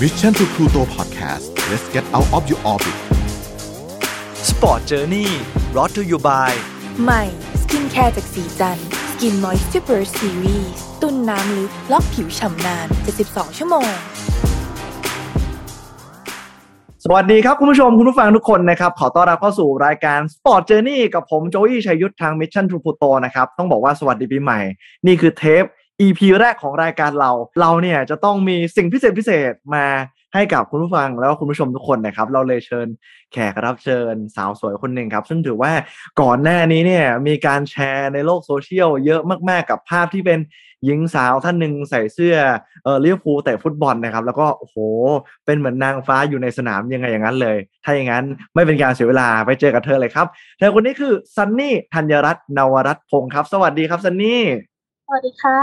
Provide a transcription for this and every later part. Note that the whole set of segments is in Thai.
Mission to Pluto Podcast let's get out of your orbit Sport Journey brought to you by ใหม่สกินแคร์จากศรีจันทร์ Skin Moisture Series ตุนน้ำลึกล็อกผิวฉ่ำนาน 72 ชั่วโมง สวัสดีครับคุณผู้ชมคุณผู้ฟังทุกคนนะครับ ขอต้อนรับเข้าสู่รายการ Sport Journey กับผมโจอี้ชัยยุทธทาง Mission to Pluto นะครับ ต้องบอกว่าสวัสดีปีใหม่ นี่คือเทป EP แรกของรายการเรา เราเนี่ยจะต้องมีสิ่งพิเศษพิเศษมาให้กับคุณผู้ฟังแล้วก็คุณผู้ชมทุกคนนะครับ เราเลยเชิญแขกรับเชิญสาวสวยคนหนึ่งครับ ซึ่งถือว่าก่อนหน้านี้เนี่ยมีการแชร์ในโลกโซเชียลเยอะมากๆกับภาพที่เป็นหญิงสาวท่านหนึ่งใส่เสื้อเออลิเวอร์พูลเตะฟุตบอลนะครับ แล้วก็โอ้โห เป็นเหมือนนางฟ้าอยู่ในสนามยังไงอย่างนั้นเลย ถ้าอย่างนั้นไม่เป็นการเสียเวลาไปเจอกับเธอเลยครับเธอคนนี้คือซันนี่ธัญรัตน์นวรัตน์พงศ์ครับ สวัสดีครับซันนี่ วัสดีค่ะ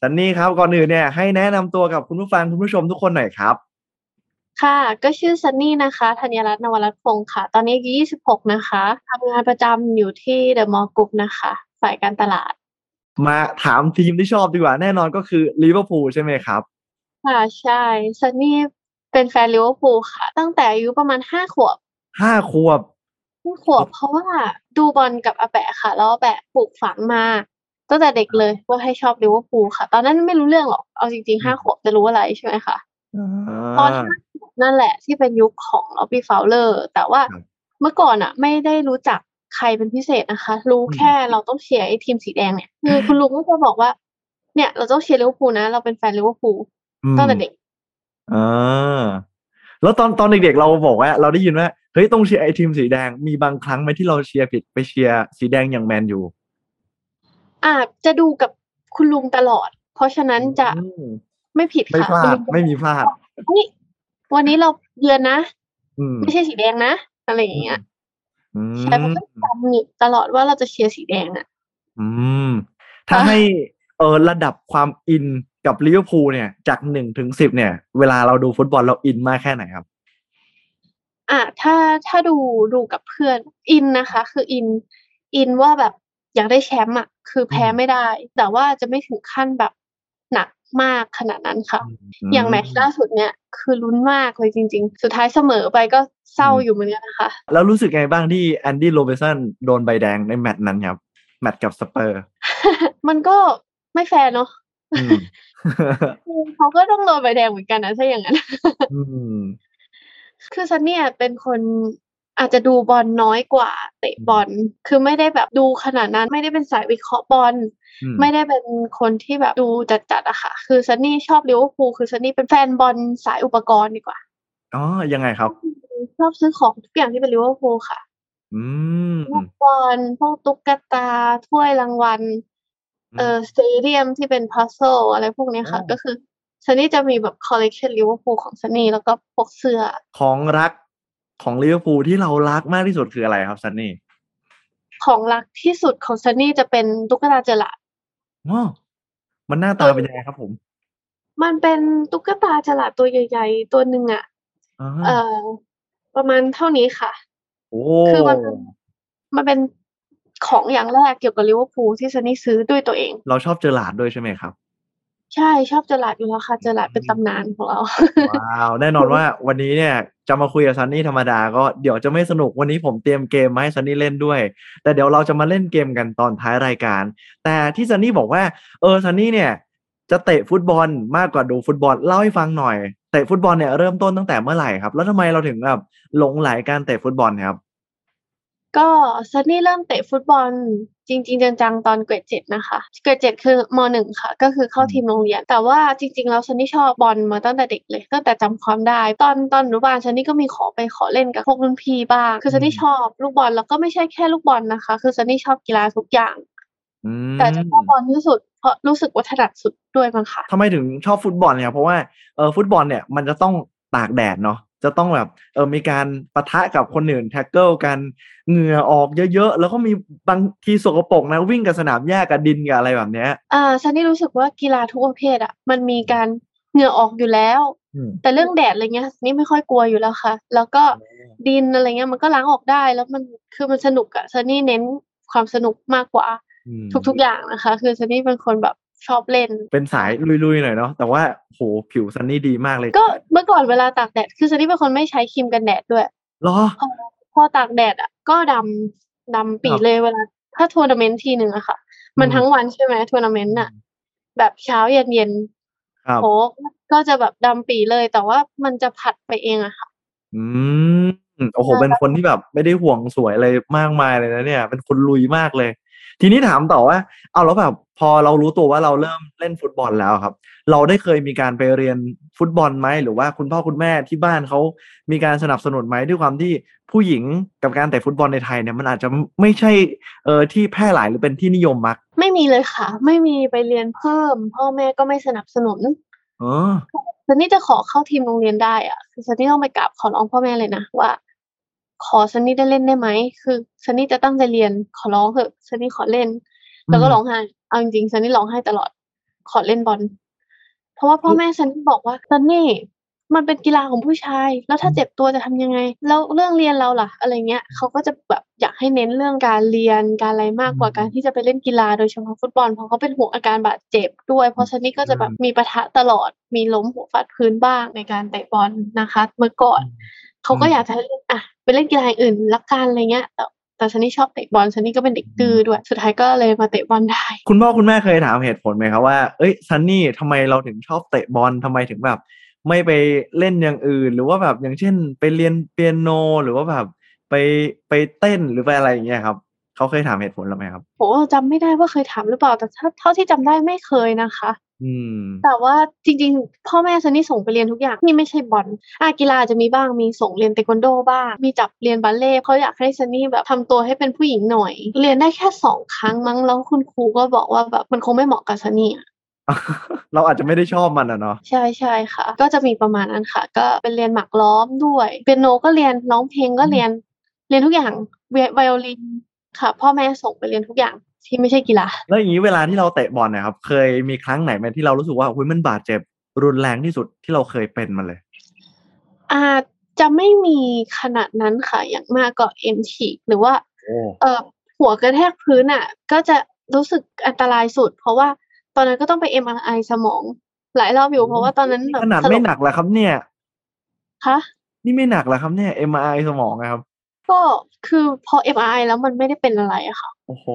ซันนี่ครับก่อนอื่นเนี่ยให้แนะนำตัวกับคุณผู้ฟังคุณผู้ชมทุกคนหน่อยครับ ค่ะ ก็ชื่อซันนี่นะคะธัญรัตน์นวรัตน์พงศ์ค่ะ ตอนนี้อายุ26 นะคะทำงานประจำอยู่ที่เดอะมอลล์กรุ๊ปนะคะ ฝ่ายการตลาด มาถามทีมที่ชอบดีกว่าแน่นอนก็คือลิเวอร์พูลใช่ไหมครับ ค่ะใช่ซันนี่เป็นแฟนลิเวอร์พูลค่ะ ตั้งแต่อายุประมาณห้าขวบห้าขวบห้าขวบ เพราะว่าดูบอลกับอาแปะค่ะ แล้วอาแปะปลูกฝังมา ตั้งแต่เด็กเลยว่าให้ชอบลิเวอร์พูลค่ะ ตอนนั้นไม่รู้เรื่องหรอกเอาจริงๆห้าขวบจะรู้อะไรใช่ไหมคะตอนห้าขวบนั่นแหละที่เป็นยุคของร็อบบี้ฟาวเลอร์ แต่ว่าครับเมื่อก่อนอะ ไม่ได้รู้จักใครเป็นพิเศษนะคะ รู้แค่เราต้องเชียร์ไอ้ทีมสีแดงเนี่ยคือคุณลุงก็จะบอกว่า เนี่ย เราต้องเชียร์ลิเวอร์พูลนะ เราเป็นแฟนลิเวอร์พูลอืมตั้งแต่เด็กอ่าแล้วตอนตอนเด็กๆเราบอกว่า เราได้ยินว่าเฮ้ยต้องเชียร์ไอทีมสีแดงมีบางครั้งไหมที่เราเชียร์ผิดไปเชียร์สีแดงอย่างแมนยู อาจจะดูกับคุณลุงตลอด เพราะฉะนั้นจะอืมไม่ผิดไม่ค่ะพลาคุณดลุงจะไม่มีพลาดเฮ้ยวันนี้เราเยือนนะอืมไม่ใช่สีแดงนะอะไรอย่างเงี้ยอือใช่ผมก็จำอยู่ตลอดว่าเราจะเชียร์สีแดงอะ อืม ถ้าค่ะให้เออระดับความอินกับลิเวอร์พูลเนี่ย จากหนึ่งถึงสิบเนี่ย เวลาเราดูฟุตบอลเราอินมากแค่ไหนครับ อะถ้าถ้าดูดูกับเพื่อนอินนะคะ คืออิน อินว่าแบบ อยากได้แชมป์อะคือแพ้อืมไม่ได้ แต่ว่าจะไม่ถึงขั้นแบบหนักมากขนาดนั้นค่ะ อย่างแมตช์ล่าสุดเนี่ยคือลุ้นมากเลยจริง ๆ สุดท้ายเสมอไปก็เศร้าอยู่เหมือนกันนะคะ แล้วรู้สึกไงบ้างที่แอนดี้โรเบิร์ตสันโดนใบแดงในแมตช์นั้นครับ แมตช์กับสเปอร์ส มันก็ไม่แฟร์เนาะอืมเขาก็ต้องโดนใบแดงเหมือนกันนะถ้าอย่างนั้นอืมคือซันเนี่ยเป็นคน อาจจะดูบอลน้อยกว่าเตะบอลคือไม่ได้แบบดูขนาดนั้น ไม่ได้เป็นสายวิเคราะห์บอลอืมไม่ได้เป็นคนที่แบบดูจัดๆอะค่ะ คือซันนี่ชอบลิเวอร์พูลคือซันนี่เป็นแฟนบอลสายอุปกรณ์ดีกว่าอ๋อยังไงครับ ชอบซื้อของทุกอย่างที่เป็นลิเวอร์พูลค่ะ อืมพวลูกบอลพวกตุ๊กตาถ้วยรางวัลเอ่อ stadium ที่เป็น puzzle อะไรพวกเนี้ยค่ะอ๋อก็คือซันนี่จะมีแบบคอลเลกชันลิเวอร์พูลของซันนี่แล้วก็พวกเสื้อ ของรัก ของลิเวอร์พูลที่เรารักมากที่สุดคืออะไรครับซันนี่ ของรักที่สุดของซันนี่จะเป็นตุ๊กตาเจอร์ราร์ดอ๋อมันหน้าตาเป็นยังไงครับผม มันเป็นตุ๊กตาเจอร์ราร์ดตัวใหญ่ ๆ ตัวหนึ่งอะอ่าเอ่อประมาณเท่านี้ค่ะโอ้คือมันเป็นมันเป็นของอย่างแรกเกี่ยวกับลิเวอร์พูลที่ซันนี่ซื้อด้วยตัวเอง เราชอบเจอร์ราร์ดด้วยใช่ไหมครับ ใช่ชอบเจอร์ราร์ดอยู่แล้วค่ะเจอร์ราร์ดเป็นตำนานของเราว้าวแน่นอนว่าวันนี้เนี่ยจะมาคุยกับซันนี่ธรรมดาก็เดี๋ยวจะไม่สนุกวันนี้ผมเตรียมเกมมาให้ซันนี่เล่นด้วย แต่เดี๋ยวเราจะมาเล่นเกมกันตอนท้ายรายการ แต่ที่ซันนี่บอกว่า เออซันนี่เนี่ย จะเตะฟุตบอลมากกว่าดูฟุตบอลเล่าให้ฟังหน่อยเตะฟุตบอลเนี่ยเริ่มต้นตั้งแต่เมื่อไหร่ครับ แล้วทำไมเราถึงแบบหลงใหลการเตะฟุตบอลครับ ก็ซันนี่เริ่มเตะฟุตบอลจริง ๆ จังๆตอนเกรดเจ็ดนะคะ เกรดเจ็ดคือมหนึ่งค่ะ ก็คือเข้าทีมโรงเรียน แต่ว่าจริง ๆ แล้วซันนี่ชอบบอลมาตั้งแต่เด็กเลย ตั้งแต่จำความได้ ตอนตอนอนุบาลซันนี่ก็มีขอไปขอเล่นกับพวกรุ่นพี่บ้าง คือซันนี่ชอบลูกบอลแล้วก็ไม่ใช่แค่ลูกบอลนะคะ คือซันนี่ชอบกีฬาทุกอย่างอืมแต่จะชอบบอลที่สุดเพราะรู้สึกว่าถนัดสุดด้วยมั้งค่ะทำไมถึงชอบฟุตบอลเนี่ยเพราะว่าเออฟุตบอลเนี่ยมันจะต้องตากแดดเนาะ จะต้องแบบเออมีการปะทะกับคนอื่น tackle กันเหงื่อออกเยอะๆ แล้วก็มีบางทีสกปรกนะวิ่งกับสนามหญ้ากับดินกับอะไรแบบเนี้ยอ่าซันนี่รู้สึกว่ากีฬาทุกประเภทอะมันมีการเหงื่อออกอยู่แล้วอืมแต่เรื่องแดดอะไรเงี้ยนี่ไม่ค่อยกลัวอยู่แล้วค่ะ แล้วก็ดินอะไรเงี้ยมันก็ล้างออกได้แล้วมันคือมันสนุกอะซันนี่เน้นความสนุกมากกว่าอืมทุกๆอย่างนะคะ คือซันนี่เป็นคนแบบ ชอบเล่น เป็นสายลุยๆหน่อยเนาะแต่ว่าโหผิวซันนี่ดีมากเลย ก็เมื่อก่อนเวลาตากแดดคือซันนี่เป็นคนไม่ใช้ครีมกันแดดด้วยเหรอพอตากแดดอะ ก็ดำดำปี๋ครับเลยเวลา ถ้าทัวร์นาเมนต์ทีหนึ่งอะค่ะ มันอืมทั้งวันใช่ไหมทัวร์นาเมนต์อะแบบเช้าเย็นเย็นครับโอ้ก็จะแบบดำปี๋เลยแต่ว่ามันจะผัดไปเองอะค่ะ อืมโอ้โหเป็นคนที่แบบไม่ได้ห่วงสวยอะไรมากมายเลยนะเนี่ย เป็นคนลุยมากเลย ทีนี้ถามต่อว่า เอาแล้วแบบพอเรารู้ตัวว่าเราเริ่มเล่นฟุตบอลแล้วครับ เราได้เคยมีการไปเรียนฟุตบอลไหมหรือว่าคุณพ่อคุณแม่ที่บ้านเขามีการสนับสนุนไหมด้วยความที่ผู้หญิงกับการเตะฟุตบอลในไทยเนี่ยมันอาจจะไม่ใช่เออที่แพร่หลายหรือเป็นที่นิยมมัก ไม่มีเลยค่ะ ไม่มีไปเรียนเพิ่ม พ่อแม่ก็ไม่สนับสนุนเออซันนี่จะขอเข้าทีมโรงเรียนได้อะคือซันนี่ต้องไปกราบขอร้องพ่อแม่เลยนะว่า ขอซันนี่ได้เล่นได้ไหม คือซันนี่จะตั้งใจเรียนขอร้องเถอะซันนี่ขอเล่น แล้วก็อืมร้องไห้ เอาจริงๆซันนี่ร้องไห้ตลอด ขอเล่นบอล เพราะว่าพ่อแม่ซันนี่บอกว่าซันนี่มันเป็นกีฬาของผู้ชาย แล้วถ้าเจ็บตัวจะทำยังไง แล้วเรื่องเรียนเราล่ะ อะไรเงี้ย เขาก็จะแบบอยากให้เน้นเรื่องการเรียน การอะไรมากกว่าการที่จะไปเล่นกีฬาโดยเฉพาะฟุตบอล เพราะเขาเป็นห่วงอาการบาดเจ็บด้วย เพราะซันนี่ก็จะแบบมีปะทะตลอด มีล้มหัวฟาดพื้นบ้างในการเตะบอลนะคะ เมื่อก่อน เขาก็อยากจะให้เล่นอะไปเล่นกีฬาอย่างอื่นละกันอะไรเงี้ยแต่แต่ซันนี่ชอบเตะบอลซันนี่ก็เป็นเด็กดื้อด้วย สุดท้ายก็เลยมาเตะบอลได้ คุณพ่อคุณแม่เคยถามเหตุผลไหมครับว่าเอ้ยซันนี่ทำไมเราถึงชอบเตะบอลทำไมถึงแบบ ไม่ไปเล่นอย่างอื่น หรือว่าแบบอย่างเช่น ไปเรียนเปียโนหรือว่าแบบไปไปเต้นหรือไปอะไรอย่างเงี้ยครับเขาเคยถามเหตุผลเราไหมครับโหจำไม่ได้ว่าเคยถามหรือเปล่าแต่ถ้าเท่าที่จำได้ไม่เคยนะคะอืม แต่ว่าจริง ๆ พ่อแม่ซันนี่ส่งไปเรียนทุกอย่างนี่ไม่ใช่บอลอะกีฬาจะมีบ้างมีส่งเรียนเทควันโดบ้าง มีจับเรียนบัลเล่ต์เขาอยากให้ซันนี่แบบทำตัวให้เป็นผู้หญิงหน่อย เรียนได้แค่สองครั้งมั้งแล้วคุณครูก็บอกว่าแบบมันคงไม่เหมาะกับซันนี่อะเราอาจจะไม่ได้ชอบมันอะเนาะใช่ใช่ค่ะ ก็จะมีประมาณนั้นค่ะ ก็เป็นเรียนหมักล้อมด้วยเปียโนก็เรียนร้องเพลงก็เรียน เรียนทุกอย่างไวไวโอลินค่ะ พ่อแม่ส่งไปเรียนทุกอย่าง ที่ไม่ใช่กีฬาแล้วอย่างนี้เวลาที่เราเตะบอลเนะครับ เคยมีครั้งไหนไหมที่เรารู้สึกว่าอุ้ยมันบาดเจ็บรุนแรงที่สุดที่เราเคยเป็นมาเลย อาจจะไม่มีขนาดนั้นค่ะ อย่างมากก็เอ็นฉีกหรือว่าโอ้เออหัวกระแทกพื้นอะ ก็จะรู้สึกอันตรายสุด เพราะว่าตอนนั้นก็ต้องไป MRI สมอง หลายรอบอยู่เพราะว่าตอนนั้นแบบขนาดสลไม่บหนักแล้วครับเนี่ยคะนี่ไม่หนักแล้วครับเนี่ย MRI สมองอะครับ ก็คือพอ MRI แล้วมันไม่ได้เป็นอะไรอะค่ะ โอ้โห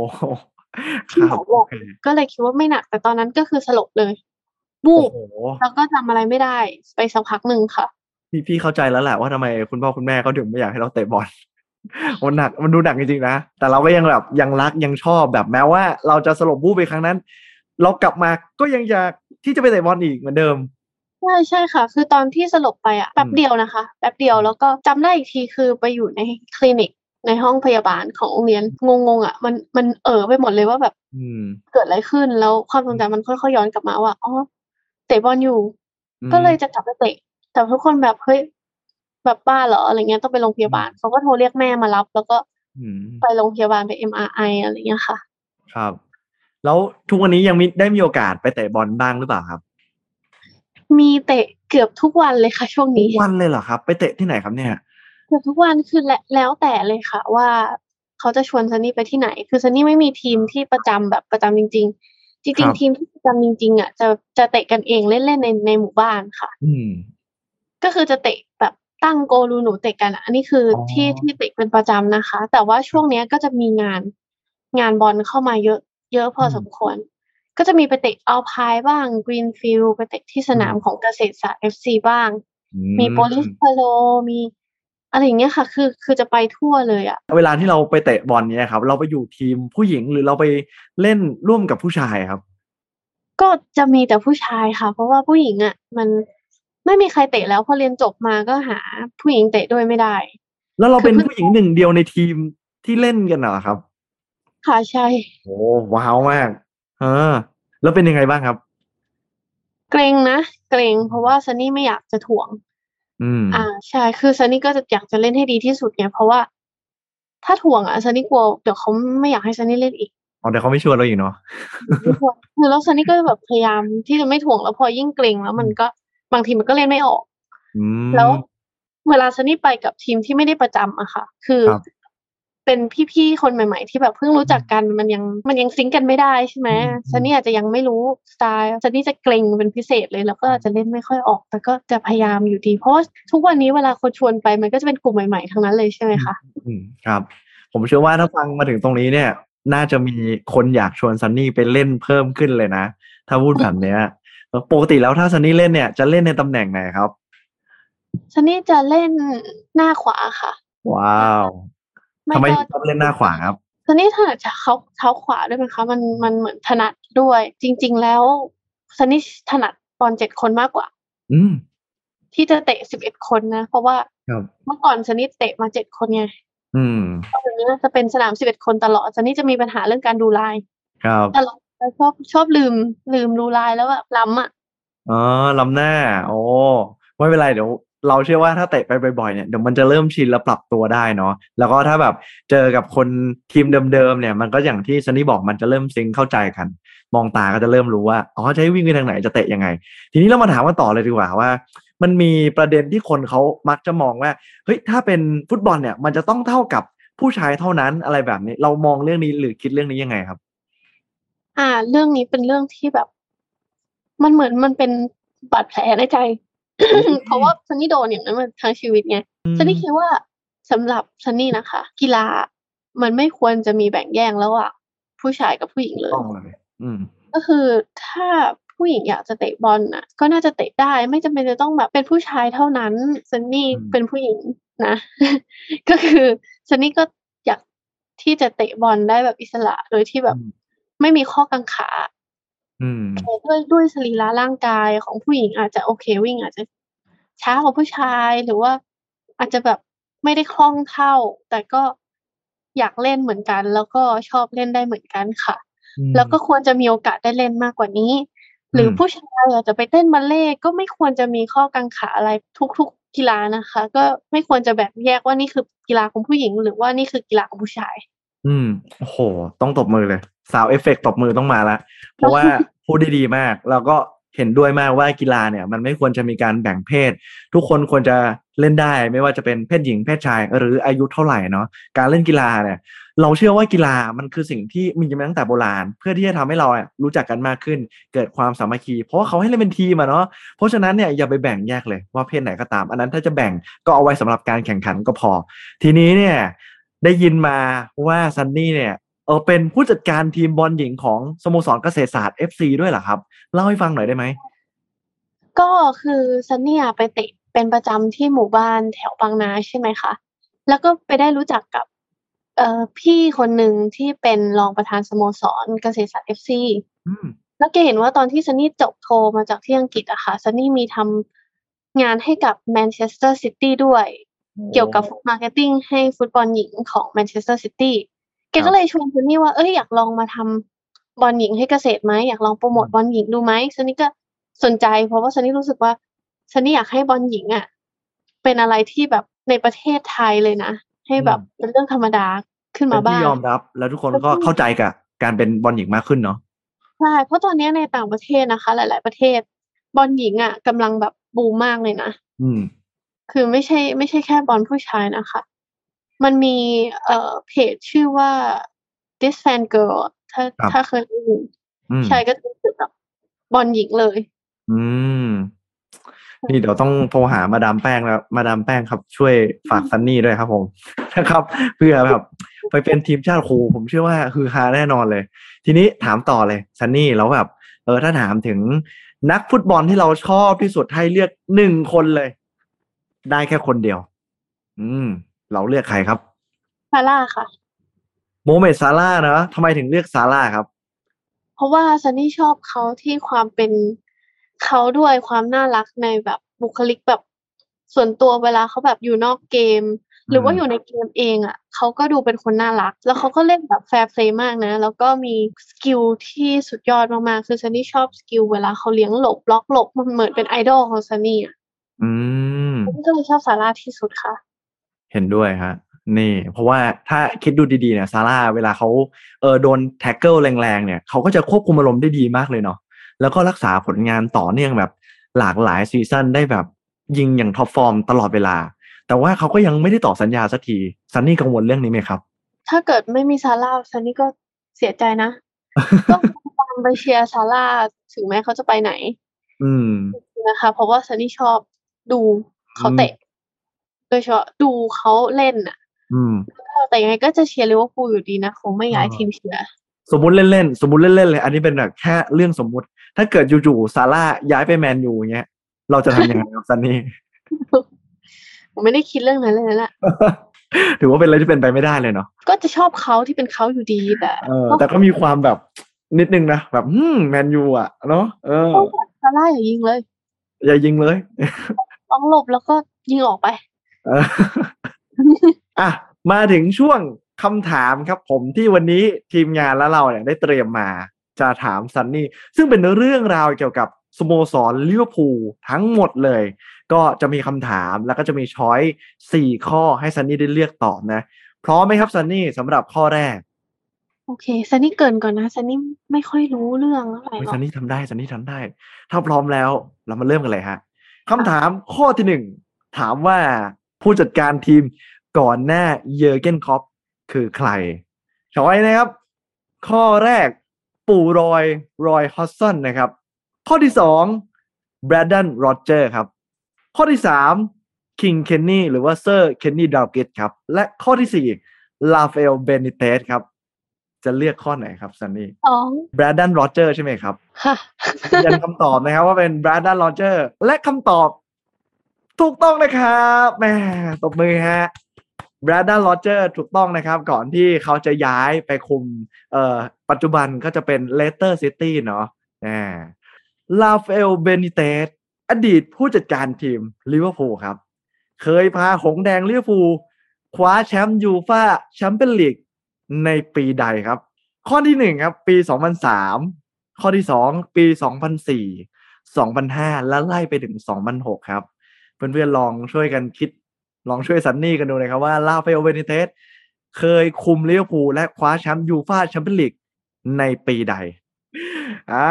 ที่คหมรัอบบอกโอเคก็เลยคิดว่าไม่หนัก แต่ตอนนั้นก็คือสลบเลยวูโอ้บโหแล้วก็จำอะไรไม่ได้ ไปสักพักหนึ่งค่ะ พี่พี่เข้าใจแล้วแหละว่าทำไมคุณพ่อคุณแม่เขาถึงไม่อยากให้เราเตะบอลมันหนักมันดูหนักจริงๆนะ แต่เราก็ยังแบบยังรักยังชอบแบบแม้ว่า เราจะสลบวูบไปครั้งนั้น เรากลับมาก็ยังอยากที่จะไปเตะบอลอีกเหมือนเดิมใช่ใช่ค่ะ คือตอนที่สลบไปอะแป๊บอืมเดียวนะคะแป๊บเดียวแล้วก็จำได้อีกทีคือไปอยู่ในคลินิก ในห้องพยาบาลของโรงเรียนงงๆอะมันมันเออไปหมดเลยว่าแบบอืมเกิดอะไรขึ้นแล้วความทรงจำมันค่อยๆย้อนกลับมาว่าอ๋อเตะบอลอยู่อืมก็เลยจะกลับไปเตะ แต่ทุกคนแบบเฮ้ยแบบบ้าเหรออะไรเงี้ยต้องไปโรงพยาบาลเขาก็โทรเรียกแม่มารับ แล้วก็อืมไปโรงพยาบาลไป MRI อะไรเงี้ยค่ะ ครับ แล้วทุกวันนี้ยังมีได้มีโอกาสไปเตะบอลบ้างหรือเปล่าครับ มีเตะเกือบทุกวันเลยค่ะ ช่วงนี้ทุกวันเลยเหรอครับ ไปเตะที่ไหนครับเนี่ย เกือบทุกวันคือแล้วแล้วแต่เลยค่ะ ว่าเขาจะชวนซันนี่ไปที่ไหน คือซันนี่ไม่มีทีมที่ประจำแบบประจำจริง ๆ ครัริงๆทีมที่ประจำจริง ๆ อะ จะจะเตะกันเองเล่นๆในในหมู่บ้านค่ะ อืมก็คือจะเตะแบบตั้งโกลหนูเตะกันอะอันนี้คือออที่ที่เตะเป็นประจำนะคะ แต่ว่าช่วงเนี้ยก็จะมีงานงานบอลเข้ามาเยอะ เยอะพอสมควร ก็จะมีไปเตะอัลไพน์บ้างกรีนฟิลด์ไปเตะที่สนามของเกษตรศาสตร์เอฟซีบ้างอืมีโปลิสพาโลมี อะไรอย่างเงี้ยค่ะ คือคือจะไปทั่วเลยอะเวลาที่เราไปเตะบอลเนี่ยครับ เราไปอยู่ทีมผู้หญิงหรือเราไปเล่นร่วมกับผู้ชายครับ ก็จะมีแต่ผู้ชายค่ะ เพราะว่าผู้หญิงอะมันไม่มีใครเตะแล้วพอเรียนจบมาก็หาผู้หญิงเตะด้วยไม่ได้ แล้วเราเป็นคือผู้หญิงหนึ่งเดียวในทีมที่เล่นกันเหรอครับ ค่ะใช่โอ้ว้าวมากเออแล้วเป็นยังไงบ้างครับ เกรงนะเกรงเพราะว่าซันนี่ไม่อยากจะถ่วง อืม อ่า ใช่ คือซันนี่ก็จะอยากจะเล่นให้ดีที่สุดไงเพราะว่า ถ้าถ่วงอะซันนี่กลัวเดี๋ยวเขาไม่อยากให้ซันนี่เล่นอีกอ๋อเดี๋ยวเขาไม่ชวนเราอีกเนาะคือแล้วซันนี่ก็แบบพยายามที่จะไม่ถ่วงแล้วพอยิ่งเกรงแล้วมันก็บางทีมันก็เล่นไม่ออกอืมแล้วเวลาซันนี่ไปกับทีมที่ไม่ได้ประจำอะค่ะ คือครับ เป็นพี่ๆคนใหม่ๆ ที่แบบเพิ่งรู้จักกันมันยังมันยังซิงก์กันไม่ได้ใช่ไหมอืมซันนี่อาจจะยังไม่รู้สไตล์ซันนี่จะเกรงเป็นพิเศษเลยแล้วก็อาจจะเล่นไม่ค่อยออก แต่ก็จะพยายามอยู่ดีเพราะว่าทุกวันนี้เวลาคนชวนไปมันก็จะเป็นกลุ่มใหม่ๆทั้งนั้นเลยใช่ไหมคะอืมครับ ผมเชื่อว่าถ้าฟังมาถึงตรงนี้เนี่ย น่าจะมีคนอยากชวนซันนี่ไปเล่นเพิ่มขึ้นเลยนะ ถ้าพูดแบบเนี้ยปกติแล้วถ้าซันนี่เล่นเนี่ยจะเล่นในตำแหน่งไหนครับซันนี่จะเล่นหน้าขวาค่ะ ว้าว ทำไมก็ต้องเล่นหน้าขวาครับซันนี่ถนัดจากเขาเท้าขวาด้วยไหมคะมันมันเหมือนถนัดด้วย จริง ๆ แล้วซันนี่ถนัดบอลเจ็ดคนมากกว่า อืมที่จะเตะสิบเอ็ดคนนะ เพราะว่าครับเมื่อก่อนซันนี่เตะมาเจ็ดคนไงอืมตอนนี้จะเป็นสนามสิบเอ็ดคนตลอดซันนี่จะมีปัญหาเรื่องการดูลายครับตลอดแล้วชอบชอบลืมลืมดูลายแล้วแบบล้ำอะอ๋อลำหน้า โอ้ไม่เป็นไรเดี๋ยว เราเชื่อว่าถ้าเตะไปบ่อยๆเนี่ยเดี๋ยวมันจะเริ่มชินและปรับตัวได้เนาะแล้วก็ถ้าแบบเจอกับคนทีมเดิมๆเนี่ย มันก็อย่างที่ซันนี่บอกมันจะเริ่มซิงเข้าใจกัน มองตาก็จะเริ่มรู้ว่าอ๋อจะให้วิ่งไปทางไหนจะเตะยังไง ทีนี้เรามาถามกันต่อเลยดีกว่าว่า มันมีประเด็นที่คนเขามักจะมองว่าเฮ้ยถ้าเป็นฟุตบอลเนี่ย มันจะต้องเท่ากับผู้ชายเท่านั้นอะไรแบบนี้ เรามองเรื่องนี้หรือคิดเรื่องนี้ยังไงครับ อ่า เรื่องนี้เป็นเรื่องที่แบบ มันเหมือนมันเป็นบาดแผลในใจ เพราะว่าซันนี่โดนอย่างนั้นมาทั้งชีวิตไงซันนี่คิดว่าสำหรับซันนี่นะคะ กีฬามันไม่ควรจะมีแบ่งแยกแล้วอะผู้ชายกับผู้หญิงเลยต้องเลยอืมก็คือถ้าผู้หญิงอยากจะเตะบอลน่ะ ก็น่าจะเตะได้ไม่จำเป็นจะต้องแบบเป็นผู้ชายเท่านั้นซันนี่อืมเป็นผู้หญิงนะ ก็คือซันนี่ก็อยากที่จะเตะบอลได้แบบอิสระโดยที่แบบ ไม่มีข้อกังขาอืม ด้วยด้วยสรีระร่างกายของผู้หญิงอาจจะโอเควิ่งอาจจะช้ากว่าผู้ชายหรือว่าอาจจะแบบไม่ได้คล่องเท่า แต่ก็อยากเล่นเหมือนกัน แล้วก็ชอบเล่นได้เหมือนกันค่ะ แล้วก็ควรจะมีโอกาสได้เล่นมากกว่านี้ หรืออมผู้ชายอยากจะไปเต้นบัลเล่ต์ก็ไม่ควรจะมีข้อกังขาอะไรทุก ๆ กีฬานะคะ ก็ไม่ควรจะแบ่งแยกว่านี่คือกีฬาของผู้หญิง หรือว่านี่คือกีฬาของผู้ชาย อืมโอ้โห ต้องตบมือเลย sound effect ตบมือต้องมาละเพราะว่าพูดได้ดีมาก แล้วก็เห็นด้วยมากว่ากีฬาเนี่ย มันไม่ควรจะมีการแบ่งเพศ ทุกคนควรจะเล่นได้ ไม่ว่าจะเป็นเพศหญิงเพศชาย หรืออายุเท่าไหร่เนาะการเล่นกีฬาเนี่ย เราเชื่อว่ากีฬามันคือสิ่งที่มีมาตั้งแต่โบราณ เพื่อที่จะทำให้เราอะรู้จักกันมากขึ้น เกิดความสามัคคี เพราะว่าเขาให้เล่นเป็นทีมอะเนาะเพราะฉะนั้นเนี่ยอย่าไปแบ่งแยกเลยว่าเพศไหนก็ตาม อันนั้นถ้าจะแบ่งก็เอาไว้สำหรับการแข่งขันก็พอ ทีนี้เนี่ย ได้ยินมาว่าซันนี่เนี่ยเออเป็นผู้จัดการทีมบอลหญิงของสโมสรเกษตรศาสตร์ FC ด้วยเหรอครับ เล่าให้ฟังหน่อยได้ไหม ก็คือซันเนี่ยไปเตะเป็นประจำที่หมู่บ้านแถวบางนาใช่ไหมคะแล้วก็ไปได้รู้จักกับเอ่อพี่คนหนึ่งที่เป็นรองประธานสโมสรเกษตรศาสตร์เอฟซีอืมแล้วแกเห็นว่าตอนที่ซันนี่จบโทมาจากที่อังกฤษอะค่ะซันนี่มีทำงานให้กับแมนเชสเตอร์ซิตี้ด้วย เกี่ยวกับ marketing ให้ฟุตบอลหญิงของแมนเชสเตอร์ซิตี้แกก็เลยชวนซันนี่ว่าเอ้ยอยากลองมาทำบอลหญิงให้เกษตรไหมอยากลองโปรโมทบอลหญิงดูไหมซันนี่ก็สนใจ เพราะว่าซันนี่รู้สึกว่าซันนี่อยากให้บอลหญิงอะเป็นอะไรที่แบบในประเทศไทยเลยนะ ให้แบบเป็นเรื่องธรรมดาขึ้นเป็มานบ้าที่งยอมรับ แล้วทุกคนก็เข้าใจกับการเป็นบอลหญิงมากขึ้นเนาะใช่เพราะตอนนี้ในต่างประเทศนะคะ หลาย ๆ ประเทศ บอลหญิงอะกำลังแบบบูมมากเลยนะอืม คือไม่ใช่ไม่ใช่แค่บอลผู้ชายนะคะ มันมีเอ่อเพจชื่อว่า this fan girl อะถ้าครับถ้าเคยได้ยินอืมใช่ก็คือแบบบอลหญิงเลย อืม นี่เดี๋ยวต้องโทรหามาดามแป้งแล้ว มาดามแป้งครับ ช่วยฝากซันนี่ด้วยครับผมนะครับ เพื่อแบบไปเป็นทีมชาติครูผมเชื่อว่าคือฮาแน่นอนเลย ทีนี้ถามต่อเลยซันนี่แล้วแบบ เออถ้าถามถึงนักฟุตบอลที่เราชอบที่สุดให้เลือกหนึ่งคนเลย ได้แค่คนเดียว อืม เราเลือกใครครับซาลาห์ค่ะ โมฮาเหม็ดซาลาห์นะทำไมถึงเลือกซาลาห์ครับ เพราะว่าซันนี่ชอบเขาที่ความเป็นเขาด้วยความน่ารักในแบบบุคลิกแบบส่วนตัวเวลาเขาแบบอยู่นอกเกม หรือว่าอืมอยู่ในเกมเองอะเขาก็ดูเป็นคนน่ารัก แล้วเขาก็เล่นแบบ fair play มากนะ แล้วก็มี skill ที่สุดยอดมากๆ คือซันนี่ชอบ skill เวลาเขาเลี้ยงหลบบล็อกหลบมันเหมือนเป็นไอดอลของซันนี่อะอืมซันนี่ ก็เลยชอบซาลาห์ที่สุดค่ะ เห็นด้วยฮะนี่ เพราะว่าถ้าคิดดูดีๆเนี่ยซาลาห์เวลาเขาเออโดน tackle แรงๆเนี่ยเขาก็จะควบคุมอารมณ์ได้ดีมากเลยเนาะแล้วก็รักษาผลงานต่อเนื่องแบบหลากหลาย season ได้แบบยิงอย่าง top form ตลอดเวลา แต่ว่าเขาก็ยังไม่ได้ต่อสัญญาสักทีซันนี่กังวลเรื่องนี้ไหมครับ ถ้าเกิดไม่มีซาลาห์ซันนี่ก็เสียใจนะต้องตามไปเชียร์ซาลาห์ถึงแม้เขาจะไปไหน อืมนะคะ เพราะว่าซันนี่ชอบดู เขาเตะ โดยเฉพาะดูเขาเล่นน่ะอืมแต่ยังไงก็จะเชียร์ลิเวอร์พูลอยู่ดีนะคงไม่ย้ายอ่าทีมเชียร์สมมติเล่นๆสมมติเล่นๆเลย อันนี้เป็นแบบแค่เรื่องสมมุติ ถ้าเกิดอยู่ๆซาร่าย้ายไปแมนยูอย่างเงี้ย เราจะทำยังไงครับซันนี่ผมไม่ได้คิดเรื่องนั้นเลยนะถือว่าเป็นอะไรที่เป็นไปไม่ได้เลยเนาะก็จะชอบเขาที่เป็นเขาอยู่ดีแต่เออแต่ก็มีความแบบนิดนึงนะแบบอืมแมนยูอะเนาะเออซาร่าอย่ายิงเลย อย่ายิงเลย ต้องหลบแล้วก็ยิงออกไปเอออะมาถึงช่วงคำถามครับ ผมที่วันนี้ทีมงานและเราเนี่ยได้เตรียมมาจะถามซันนี่ ซึ่งเป็นเรื่องราวเกี่ยวกับสโมสรลิเวอร์พูลทั้งหมดเลย ก็จะมีคำถามแล้วก็จะมี choice สี่ข้อให้ซันนี่ได้เลือกตอบนะ พร้อมไหมครับซันนี่สำหรับข้อแรก โอเคซันนี่เกริ่นก่อนนะซันนี่ไม่ค่อยรู้เรื่องอะไรเฮ้ยหรอซันนี่ทำได้ซันนี่ทำได้ ถ้าพร้อมแล้วเรามาเริ่มกันเลยฮะ คำถามข้อที่หนึ่งถามว่าผู้จัดการทีมก่อนหน้าเยอร์เกนคล็อปป์คือใคร choice นะครับ ข้อแรกปู่รอยรอยฮอดจ์สันนะครับ ข้อที่สองแบรด o นโรเจอร์ครับ ข้อที่สามคิงเคนนี่หรือว่าเซอร์เคนนี่ดัลกลิชครับ และข้อที่สี่ราฟาเอลเบนิเตซครับ จะเลือกข้อไหนครับซันนี่สองแบรด o นโรเจอร์ใช่ไหมครับ ค่ะยืนยันคำตอบนะครับ ว่าเป็น Brendan Rodgers และคำตอบ ถูกต้องนะครับแหม่ตบมือฮะ Brendan Rodgers ถูกต้องนะครับ ก่อนที่เขาจะย้ายไปคุม เอ่อ ปัจจุบันก็จะเป็น Leicester City เนาะอ่าราฟาเอลเบนิเตซอดีตผู้จัดการทีมลิเวอร์พูลครับ เคยพาหงส์แดงลิเวอร์พูลคว้าแชมป์ยูฟ่าแชมเปี้ยนลีก ในปีใดครับ ข้อที่หนึ่งครับ ปี2003ข้อที่สองปี2004 2005แล้วไล่ไปถึง2006ครับ เพื่อนๆลองช่วยกันคิด ลองช่วยซันนี่กันดูนะครับว่าราฟาเอลเบนิเตซเคยคุมลิเวอร์พูลและคว้าแชมป์ยูฟ่าแชมเปี้ยนลีกในปีใด อ่า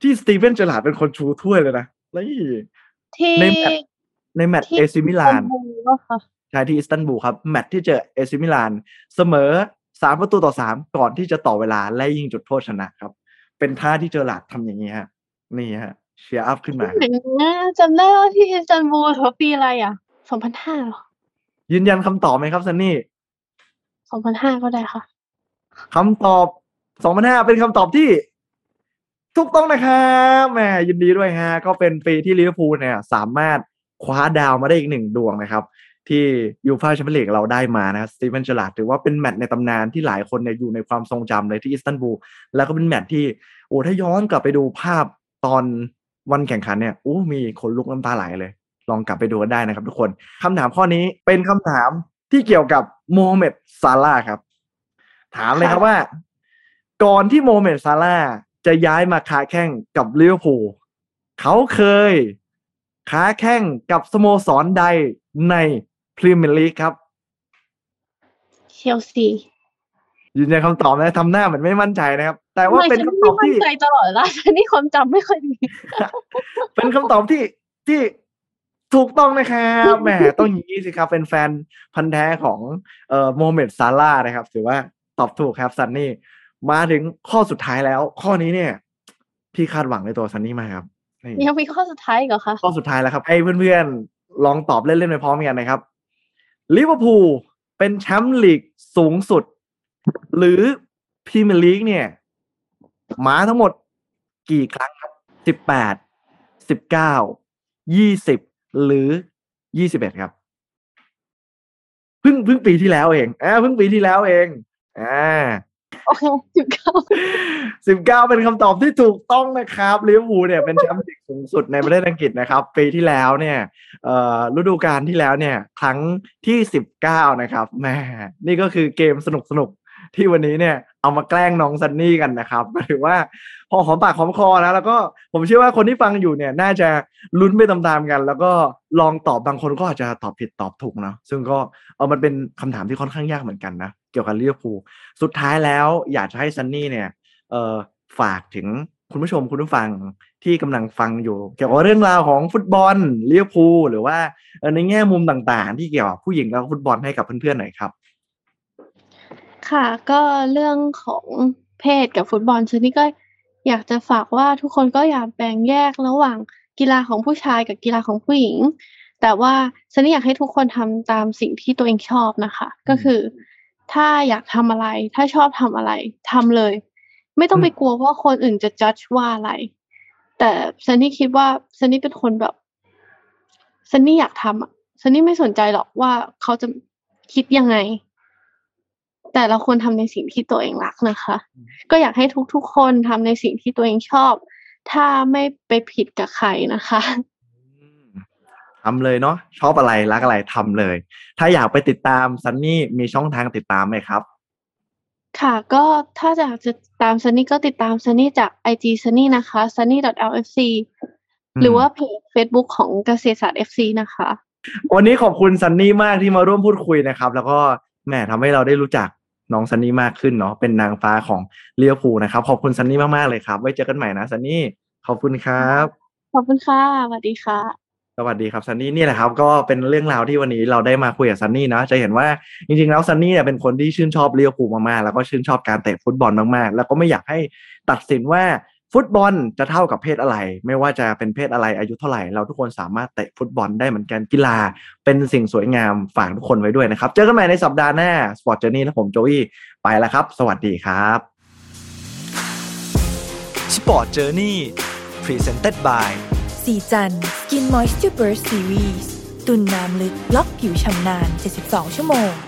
ที่สตีเวนเจอร์ราร์ดเป็นคนชูถ้วยเลยนะนี่ที่ในแมตช์ในแมตช์ที่เอซีมิลาน อิสตับูลปะค่ะใช่ที่อิสตันบูลครับ แมตช์ที่เจอเอซีมิลาน เสมอสามประตูต่อสามก่อนที่จะต่อเวลาและยิงจุดโทษชนะครับ เป็นท่าที่เจอร์ราร์ดทำอย่างนี้ฮะ นี่ฮะ cheer up ขึ้นมาไหนนะจำได้ว่าที่อิสตันบูลเขาปีอะไรอะสองพันห้าหรอ ยืนยันคำตอบไหมครับซันนี่สองพันห้าก็ได้ค่ะคำตอบ2005เป็นคำตอบที่ถูกต้องนะครับแหมยินดีด้วยฮะ ก็เป็นปีที่ลิเวอร์พูลเนี่ย สามารถคว้าดาวมาได้อีกหนึ่งดวงนะครับ ที่ยูฟ่าแชมเปี้ยนลีกเราได้มานะสตีเวนเจอร์ราร์ดถือว่าเป็นแมตช์ในตำนานที่หลายคนเนี่ยอยู่ในความทรงจำเลยที่อิสตันบูลแล้วก็เป็นแมตช์ที่โอ้ถ้าย้อนกลับไปดูภาพตอนวันแข่งขันเนี่ยอู้มีขนลุกน้ำตาไหลเลย ลองกลับไปดูกันได้นะครับทุกคนคำถามข้อนี้เป็นคำถามที่เกี่ยวกับโมฮัมเหม็ดซาลาห์ครับ ถามเลยครับว่า ก่อนที่โมฮัมเหม็ดซาลาห์จะย้ายมาค้าแข้งกับลิเวอร์พูลเขาเคยค้าแข่งกับสโมสรใดใน พรีเมียร์ลีกครับ เชลซียืนยันคำตอบนะทำหน้าเหมือนไม่มั่นใจนะครับ แต่ว่าเป็นคำตอบไม่ที่มั่นใจตลอดเวลาฉันนี่ความจำไม่ค่อยดีเป็นคำตอบที่ที่ถูกต้องนะครับแหมต้องอย่างนี้สิครับ เป็นแฟนพันธ์แท้ของเอ่อโมฮัมเหม็ดซาร่าห์นะครับ ถือว่าตอบถูกครับซันนี่มาถึงข้อสุดท้ายแล้ว ข้อนี้เนี่ย พี่คาดหวังในตัวซันนี่มากครับนี่ยังมีข้อสุดท้ายอีกเหรอคะข้อสุดท้ายแล้วครับให้เพื่อนๆลองตอบเล่นๆไปพร้อมกันนะครับ ลิเวอร์พูลเป็นแชมป์ลีกสูงสุด หรือพรีเมียร์ลีกเนี่ย มาทั้งหมดกี่ครั้งครับสิบแปดสิบเก้ายี่สิบหรือยี่สิบเอ็ดครับเพิ่งเพิ่งปีที่แล้วเองอ่าเพิ่งปีที่แล้วเองอ่า โอเคสิบเก้าสิบเก้าเป็นคำตอบที่ถูกต้องนะครับลิเวอร์พูลเนี่ยเป็นแชมป์ลีกสูงสุดในประเทศอังกฤษนะครับ ปีที่แล้วเนี่ยเอ่อฤดูกาลที่แล้วเนี่ย ครั้งที่สิบเก้านะครับแหม่นี่ก็คือเกมสนุกสนุกที่วันนี้เนี่ย เอามาแกล้งน้องซันนี่กันนะครับถือว่าพอหอมปากหอมคอนะแล้วก็ผมเชื่อว่าคนที่ฟังอยู่เนี่ย น่าจะลุ้นไปตามๆกัน แล้วก็ลองตอบบางคนก็อาจจะตอบผิดตอบถูกเนาะซึ่งก็เออมันเป็นคำถามที่ค่อนข้างยากเหมือนกันนะเกี่ยวกับลิเวอร์พูลสุดท้ายแล้วอยากจะให้ซันนี่เนี่ยเออฝากถึงคุณผู้ชมคุณผู้ฟังที่กำลังฟังอยู่ เกี่ยวกับเรื่องราวของฟุตบอลลิเวอร์พูลหรือว่าในแง่มุมต่างๆ ที่เกี่ยวกับผู้หญิงแล้วก็ฟุตบอลให้กับเพื่อนๆหน่อยครับ ค่ะ ก็เรื่องของเพศกับฟุตบอลซันนี่ก็อยากจะฝากว่าทุกคนก็อย่าแบ่งแยกระหว่างกีฬาของผู้ชายกับกีฬาของผู้หญิง แต่ว่าซันนี่อยากให้ทุกคนทำตามสิ่งที่ตัวเองชอบนะคะ ก็คือ ถ้าอยากทำอะไร ถ้าชอบทำอะไรทำเลย ไม่ต้องไปกลัวว่าคนอื่นจะจัดว่าอะไร แต่ซันนี่คิดว่าซันนี่เป็นคนแบบซันนี่อยากทำอะซันนี่ไม่สนใจหรอกว่าเขาจะคิดยังไง แต่เราควรทำในสิ่งที่ตัวเองรักนะคะ ก็อยากให้ทุกๆ คนทำในสิ่งที่ตัวเองชอบ ถ้าไม่ไปผิดกับใครนะคะทำเลยเนาะชอบอะไรรักอะไรทำเลย ถ้าอยากไปติดตามซันนี่มีช่องทางติดตามไหมครับ ค่ะ ก็ถ้าอยากจะตามซันนี่ก็ติดตามซันนี่จาก IG ซันนี่นะคะ sunny.lfc หรือว่าเพจ Facebook ของเกษตรศาสตร์ FC นะคะ วันนี้ขอบคุณซันนี่มากที่มาร่วมพูดคุยนะครับ แล้วก็แหมทำให้เราได้รู้จัก น้องซันนี่มากขึ้นเนาะเป็นนางฟ้าของเลียวภูลนะครับ ขอบคุณซันนี่มากๆเลยครับ ไว้เจอกันใหม่นะซันนี่ขอบคุณครับ ขอบคุณค่ะสวัสดีค่ะสวัสดีครับซันนี่นี่แหละครับก็เป็นเรื่องราวที่วันนี้เราได้มาคุยกับซันนี่นะจะเห็นว่าจริงๆแล้วซันนี่เนี่ยเป็นคนที่ชื่นชอบเลียวภูลมากๆแล้วก็ชื่นชอบการเตะฟุตบอลมากๆ แล้วก็ไม่อยากให้ตัดสินว่า ฟุตบอลจะเท่ากับเพศอะไร ไม่ว่าจะเป็นเพศอะไรอายุเท่าไหร่ เราทุกคนสามารถเตะฟุตบอลได้เหมือนกันกีฬา เป็นสิ่งสวยงามฝากทุกคนไว้ด้วยนะครับ เจอกันใหม่ในสัปดาห์หน้า Sport Journey และผมโจวี่ไปแล้วครับ สวัสดีครับ Sport Journey Presented by สีจัน Skin Moisture Burst Series ตุ่นน้ำลึกล็อกผิวชำนาน 72 ชั่วโมง